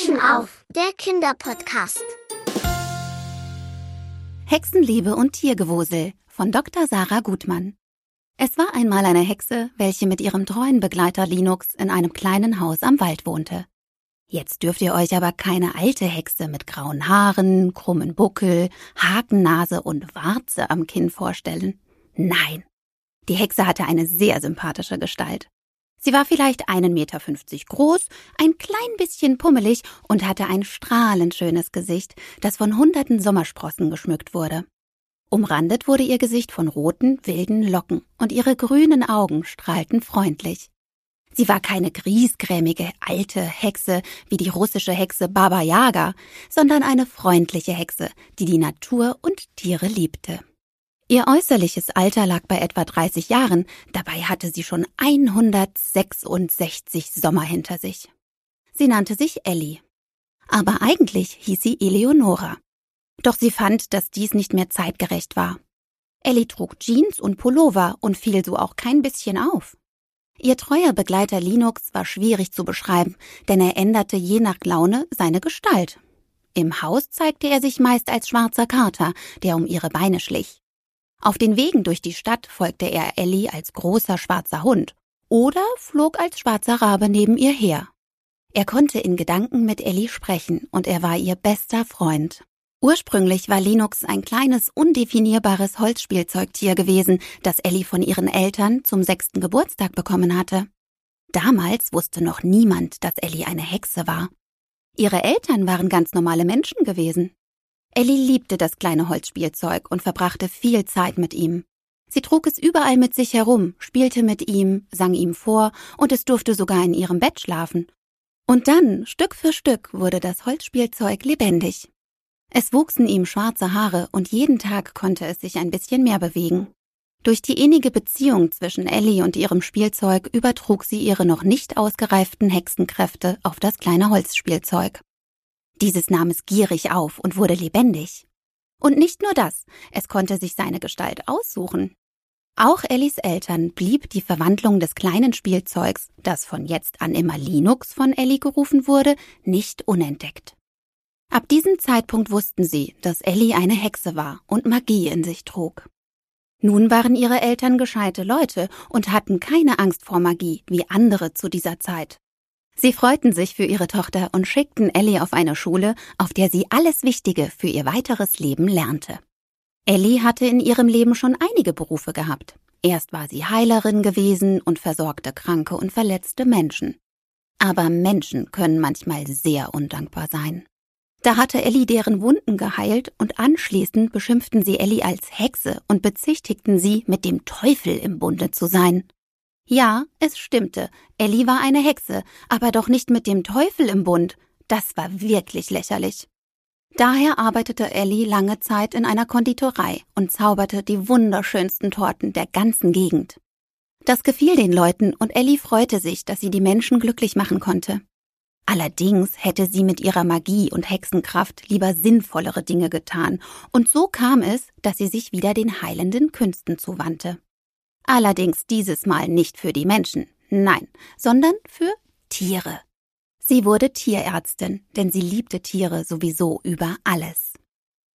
Taschen auf, der Kinderpodcast. Hexenliebe und Tiergewusel von Dr. Sarah Gutmann. Es war einmal eine Hexe, welche mit ihrem treuen Begleiter Linux in einem kleinen Haus am Wald wohnte. Jetzt dürft ihr euch aber keine alte Hexe mit grauen Haaren, krummen Buckel, Hakennase und Warze am Kinn vorstellen. Nein. Die Hexe hatte eine sehr sympathische Gestalt. Sie war vielleicht einen Meter fünfzig groß, ein klein bisschen pummelig und hatte ein strahlend schönes Gesicht, das von hunderten Sommersprossen geschmückt wurde. Umrandet wurde ihr Gesicht von roten, wilden Locken und ihre grünen Augen strahlten freundlich. Sie war keine griesgrämige alte Hexe wie die russische Hexe Baba Yaga, sondern eine freundliche Hexe, die die Natur und Tiere liebte. Ihr äußerliches Alter lag bei etwa 30 Jahren, dabei hatte sie schon 166 Sommer hinter sich. Sie nannte sich Ellie. Aber eigentlich hieß sie Eleonora. Doch sie fand, dass dies nicht mehr zeitgerecht war. Ellie trug Jeans und Pullover und fiel so auch kein bisschen auf. Ihr treuer Begleiter Linux war schwierig zu beschreiben, denn er änderte je nach Laune seine Gestalt. Im Haus zeigte er sich meist als schwarzer Kater, der um ihre Beine schlich. Auf den Wegen durch die Stadt folgte er Ellie als großer schwarzer Hund oder flog als schwarzer Rabe neben ihr her. Er konnte in Gedanken mit Ellie sprechen und er war ihr bester Freund. Ursprünglich war Linux ein kleines, undefinierbares Holzspielzeugtier gewesen, das Ellie von ihren Eltern zum sechsten Geburtstag bekommen hatte. Damals wusste noch niemand, dass Ellie eine Hexe war. Ihre Eltern waren ganz normale Menschen gewesen. Ellie liebte das kleine Holzspielzeug und verbrachte viel Zeit mit ihm. Sie trug es überall mit sich herum, spielte mit ihm, sang ihm vor und es durfte sogar in ihrem Bett schlafen. Und dann, Stück für Stück, wurde das Holzspielzeug lebendig. Es wuchsen ihm schwarze Haare und jeden Tag konnte es sich ein bisschen mehr bewegen. Durch die innige Beziehung zwischen Ellie und ihrem Spielzeug übertrug sie ihre noch nicht ausgereiften Hexenkräfte auf das kleine Holzspielzeug. Dieses nahm es gierig auf und wurde lebendig. Und nicht nur das, es konnte sich seine Gestalt aussuchen. Auch Ellis Eltern blieb die Verwandlung des kleinen Spielzeugs, das von jetzt an immer Linux von Ellie gerufen wurde, nicht unentdeckt. Ab diesem Zeitpunkt wussten sie, dass Ellie eine Hexe war und Magie in sich trug. Nun waren ihre Eltern gescheite Leute und hatten keine Angst vor Magie wie andere zu dieser Zeit. Sie freuten sich für ihre Tochter und schickten Ellie auf eine Schule, auf der sie alles Wichtige für ihr weiteres Leben lernte. Ellie hatte in ihrem Leben schon einige Berufe gehabt. Erst war sie Heilerin gewesen und versorgte kranke und verletzte Menschen. Aber Menschen können manchmal sehr undankbar sein. Da hatte Ellie deren Wunden geheilt und anschließend beschimpften sie Ellie als Hexe und bezichtigten sie, mit dem Teufel im Bunde zu sein. Ja, es stimmte. Ellie war eine Hexe, aber doch nicht mit dem Teufel im Bund. Das war wirklich lächerlich. Daher arbeitete Ellie lange Zeit in einer Konditorei und zauberte die wunderschönsten Torten der ganzen Gegend. Das gefiel den Leuten und Ellie freute sich, dass sie die Menschen glücklich machen konnte. Allerdings hätte sie mit ihrer Magie und Hexenkraft lieber sinnvollere Dinge getan, und so kam es, dass sie sich wieder den heilenden Künsten zuwandte. Allerdings dieses Mal nicht für die Menschen, nein, sondern für Tiere. Sie wurde Tierärztin, denn sie liebte Tiere sowieso über alles.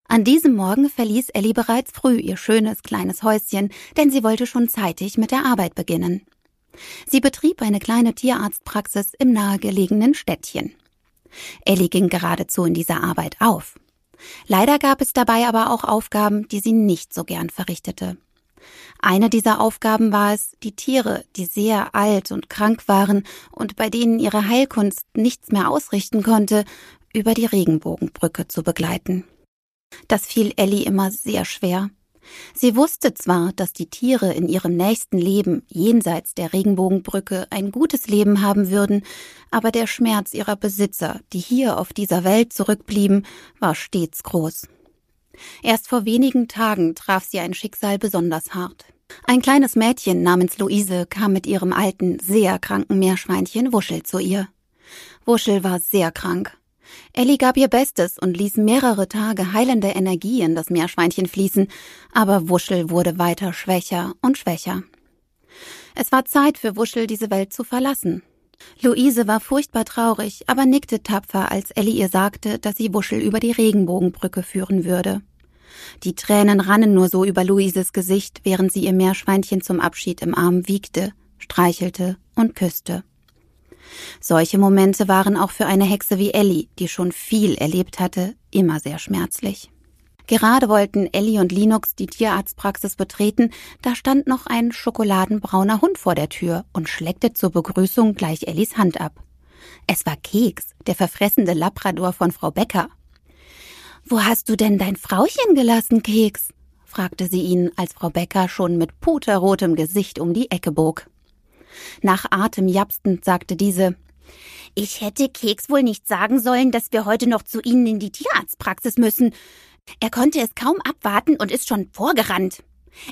An diesem Morgen verließ Ellie bereits früh ihr schönes kleines Häuschen, denn sie wollte schon zeitig mit der Arbeit beginnen. Sie betrieb eine kleine Tierarztpraxis im nahegelegenen Städtchen. Ellie ging geradezu in dieser Arbeit auf. Leider gab es dabei aber auch Aufgaben, die sie nicht so gern verrichtete. Eine dieser Aufgaben war es, die Tiere, die sehr alt und krank waren und bei denen ihre Heilkunst nichts mehr ausrichten konnte, über die Regenbogenbrücke zu begleiten. Das fiel Ellie immer sehr schwer. Sie wusste zwar, dass die Tiere in ihrem nächsten Leben jenseits der Regenbogenbrücke ein gutes Leben haben würden, aber der Schmerz ihrer Besitzer, die hier auf dieser Welt zurückblieben, war stets groß. Erst vor wenigen Tagen traf sie ein Schicksal besonders hart. Ein kleines Mädchen namens Luise kam mit ihrem alten, sehr kranken Meerschweinchen Wuschel zu ihr. Wuschel war sehr krank. Ellie gab ihr Bestes und ließ mehrere Tage heilende Energie in das Meerschweinchen fließen, aber Wuschel wurde weiter schwächer und schwächer. Es war Zeit für Wuschel, diese Welt zu verlassen. Luise war furchtbar traurig, aber nickte tapfer, als Ellie ihr sagte, dass sie Wuschel über die Regenbogenbrücke führen würde. Die Tränen rannen nur so über Luises Gesicht, während sie ihr Meerschweinchen zum Abschied im Arm wiegte, streichelte und küsste. Solche Momente waren auch für eine Hexe wie Ellie, die schon viel erlebt hatte, immer sehr schmerzlich. Gerade wollten Ellie und Linux die Tierarztpraxis betreten, da stand noch ein schokoladenbrauner Hund vor der Tür und schleckte zur Begrüßung gleich Ellis Hand ab. Es war Keks, der verfressende Labrador von Frau Becker. Wo hast du denn dein Frauchen gelassen, Keks? fragte sie ihn, als Frau Becker schon mit puterrotem Gesicht um die Ecke bog. Nach Atem japstend sagte diese, ich hätte Keks wohl nicht sagen sollen, dass wir heute noch zu Ihnen in die Tierarztpraxis müssen. Er konnte es kaum abwarten und ist schon vorgerannt.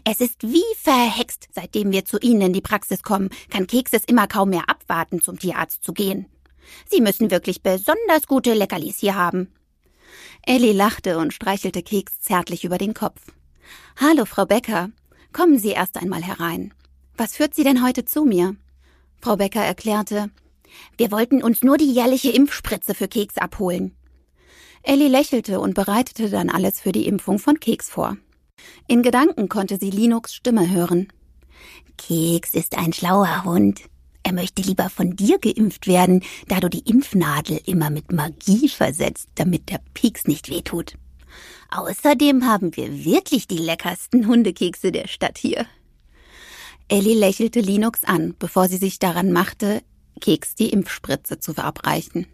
Es ist wie verhext, seitdem wir zu Ihnen in die Praxis kommen, kann Keks es immer kaum mehr abwarten, zum Tierarzt zu gehen. Sie müssen wirklich besonders gute Leckerlis hier haben. Ellie lachte und streichelte Keks zärtlich über den Kopf. Hallo, Frau Becker. Kommen Sie erst einmal herein. Was führt Sie denn heute zu mir? Frau Becker erklärte, wir wollten uns nur die jährliche Impfspritze für Keks abholen. Ellie lächelte und bereitete dann alles für die Impfung von Keks vor. In Gedanken konnte sie Linux Stimme hören. Keks ist ein schlauer Hund. Er möchte lieber von dir geimpft werden, da du die Impfnadel immer mit Magie versetzt, damit der Pieks nicht wehtut. Außerdem haben wir wirklich die leckersten Hundekekse der Stadt hier. Ellie lächelte Linux an, bevor sie sich daran machte, Keks die Impfspritze zu verabreichen.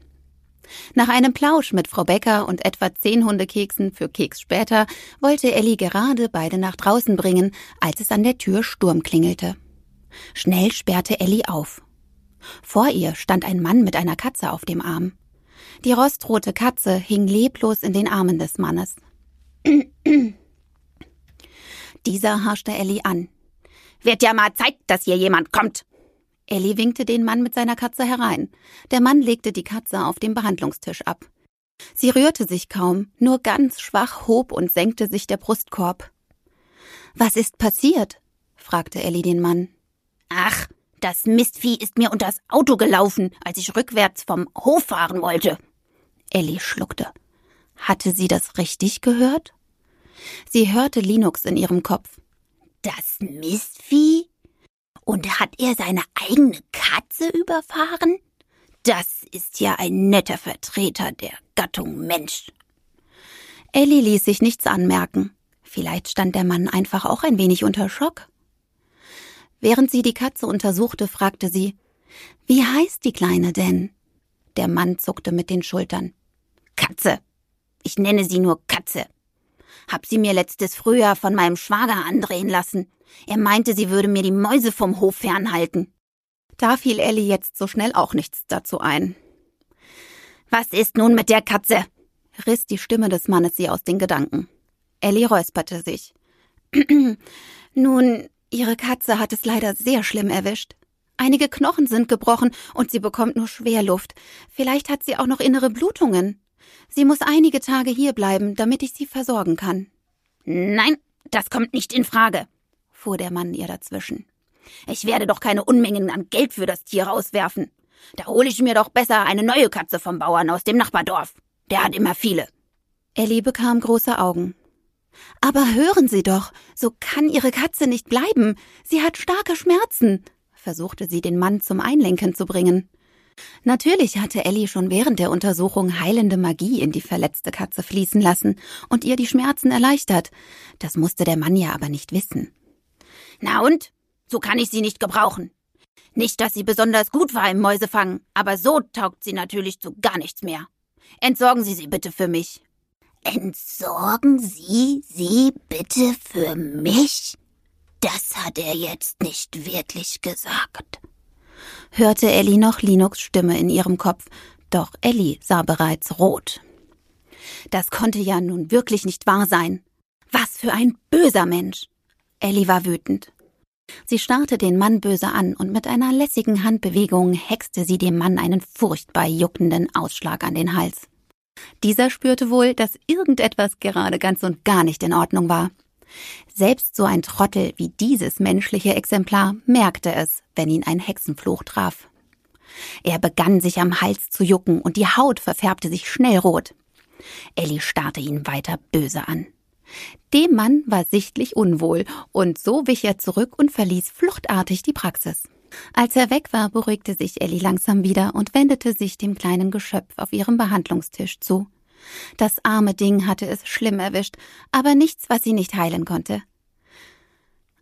Nach einem Plausch mit Frau Becker und etwa zehn Hundekeksen für Keks später wollte Elli gerade beide nach draußen bringen, als es an der Tür Sturm klingelte. Schnell sperrte Elli auf. Vor ihr stand ein Mann mit einer Katze auf dem Arm. Die rostrote Katze hing leblos in den Armen des Mannes. Dieser haschte Elli an. Wird ja mal Zeit, dass hier jemand kommt, Ellie winkte den Mann mit seiner Katze herein. Der Mann legte die Katze auf dem Behandlungstisch ab. Sie rührte sich kaum, nur ganz schwach hob und senkte sich der Brustkorb. Was ist passiert? fragte Ellie den Mann. Ach, das Mistvieh ist mir unters Auto gelaufen, als ich rückwärts vom Hof fahren wollte. Ellie schluckte. Hatte sie das richtig gehört? Sie hörte Linux in ihrem Kopf. Das Mistvieh? Und hat er seine eigene Katze überfahren? Das ist ja ein netter Vertreter der Gattung Mensch. Ellie ließ sich nichts anmerken. Vielleicht stand der Mann einfach auch ein wenig unter Schock. Während sie die Katze untersuchte, fragte sie, wie heißt die Kleine denn? Der Mann zuckte mit den Schultern. Katze. Ich nenne sie nur Katze. Hab sie mir letztes Frühjahr von meinem Schwager andrehen lassen. Er meinte, sie würde mir die Mäuse vom Hof fernhalten. Da fiel Ellie jetzt so schnell auch nichts dazu ein. Was ist nun mit der Katze? riss die Stimme des Mannes sie aus den Gedanken. Ellie räusperte sich. Nun, ihre Katze hat es leider sehr schlimm erwischt. Einige Knochen sind gebrochen und sie bekommt nur Schwerluft. Vielleicht hat sie auch noch innere Blutungen. Sie muss einige Tage hier bleiben, damit ich sie versorgen kann. Nein, das kommt nicht in Frage fuhr der Mann ihr dazwischen. Ich werde doch keine Unmengen an Geld für das Tier rauswerfen. Da hole ich mir doch besser eine neue Katze vom Bauern aus dem Nachbardorf. Der hat immer viele. Ellie bekam große Augen. Aber hören Sie doch, so kann Ihre Katze nicht bleiben. Sie hat starke Schmerzen, versuchte sie den Mann zum Einlenken zu bringen. Natürlich hatte Ellie schon während der Untersuchung heilende Magie in die verletzte Katze fließen lassen und ihr die Schmerzen erleichtert. Das musste der Mann ja aber nicht wissen. Na und? So kann ich sie nicht gebrauchen. Nicht, dass sie besonders gut war im Mäusefangen, aber so taugt sie natürlich zu gar nichts mehr. Entsorgen Sie sie bitte für mich. Entsorgen Sie sie bitte für mich? Das hat er jetzt nicht wirklich gesagt. Hörte Ellie noch Linux Stimme in ihrem Kopf, doch Ellie sah bereits rot. Das konnte ja nun wirklich nicht wahr sein. Was für ein böser Mensch. Ellie war wütend. Sie starrte den Mann böse an und mit einer lässigen Handbewegung hexte sie dem Mann einen furchtbar juckenden Ausschlag an den Hals. Dieser spürte wohl, dass irgendetwas gerade ganz und gar nicht in Ordnung war. Selbst so ein Trottel wie dieses menschliche Exemplar merkte es, wenn ihn ein Hexenfluch traf. Er begann sich am Hals zu jucken und die Haut verfärbte sich schnell rot. Ellie starrte ihn weiter böse an. Dem Mann war sichtlich unwohl, und so wich er zurück und verließ fluchtartig die Praxis. Als er weg war, beruhigte sich Ellie langsam wieder und wendete sich dem kleinen Geschöpf auf ihrem Behandlungstisch zu. Das arme Ding hatte es schlimm erwischt, aber nichts, was sie nicht heilen konnte.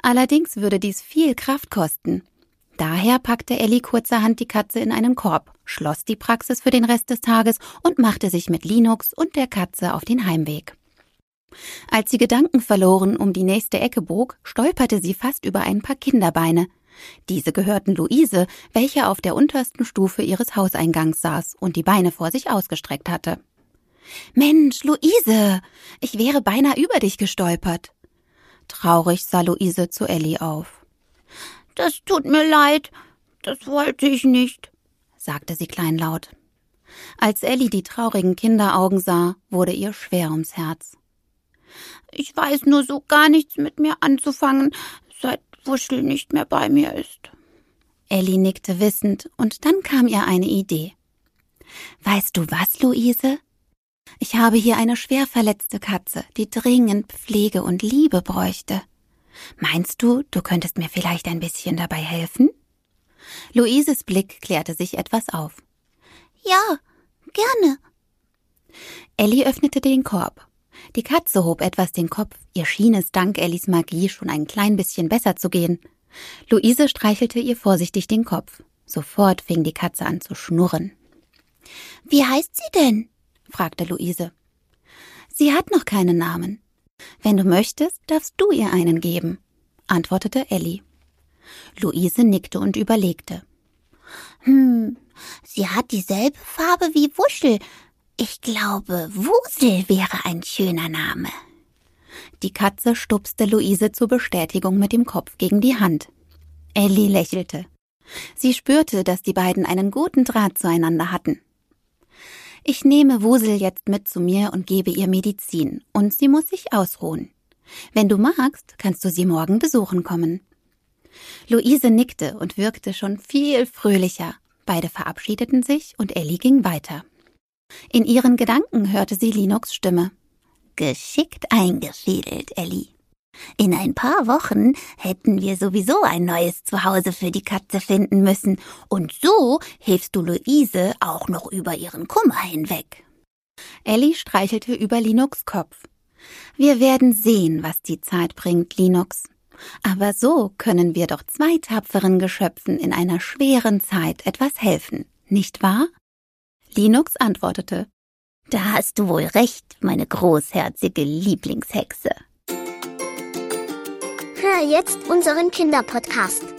Allerdings würde dies viel Kraft kosten. Daher packte Ellie kurzerhand die Katze in einen Korb, schloss die Praxis für den Rest des Tages und machte sich mit Linux und der Katze auf den Heimweg. Als sie Gedanken verloren um die nächste Ecke bog, stolperte sie fast über ein paar Kinderbeine. Diese gehörten Luise, welche auf der untersten Stufe ihres Hauseingangs saß und die Beine vor sich ausgestreckt hatte. Mensch, Luise, ich wäre beinahe über dich gestolpert. Traurig sah Luise zu Ellie auf. Das tut mir leid, das wollte ich nicht, sagte sie kleinlaut. Als Ellie die traurigen Kinderaugen sah, wurde ihr schwer ums Herz. Ich weiß nur so gar nichts mit mir anzufangen, Wuschel nicht mehr bei mir ist. Ellie nickte wissend, und dann kam ihr eine Idee. Weißt du was, Luise? Ich habe hier eine schwer verletzte Katze, die dringend Pflege und Liebe bräuchte. Meinst du, du könntest mir vielleicht ein bisschen dabei helfen? Luises Blick klärte sich etwas auf. Ja, gerne. Ellie öffnete den Korb. Die Katze hob etwas den Kopf, ihr schien es dank Ellis Magie schon ein klein bisschen besser zu gehen. Luise streichelte ihr vorsichtig den Kopf. Sofort fing die Katze an zu schnurren. Wie heißt sie denn? fragte Luise. Sie hat noch keinen Namen. Wenn du möchtest, darfst du ihr einen geben, antwortete Ellie. Luise nickte und überlegte. Hm, sie hat dieselbe Farbe wie Wuschel, ich glaube, Wusel wäre ein schöner Name. Die Katze stupste Luise zur Bestätigung mit dem Kopf gegen die Hand. Ellie lächelte. Sie spürte, dass die beiden einen guten Draht zueinander hatten. Ich nehme Wusel jetzt mit zu mir und gebe ihr Medizin, und sie muss sich ausruhen. Wenn du magst, kannst du sie morgen besuchen kommen. Luise nickte und wirkte schon viel fröhlicher. Beide verabschiedeten sich und Ellie ging weiter. In ihren Gedanken hörte sie Linux Stimme. Geschickt eingefädelt, Ellie. In ein paar Wochen hätten wir sowieso ein neues Zuhause für die Katze finden müssen, und so hilfst du Luise auch noch über ihren Kummer hinweg. Ellie streichelte über Linux Kopf. Wir werden sehen, was die Zeit bringt, Linux. Aber so können wir doch zwei tapferen Geschöpfen in einer schweren Zeit etwas helfen, nicht wahr? Linux antwortete. Da hast du wohl recht, meine großherzige Lieblingshexe. Hör jetzt unseren Kinderpodcast.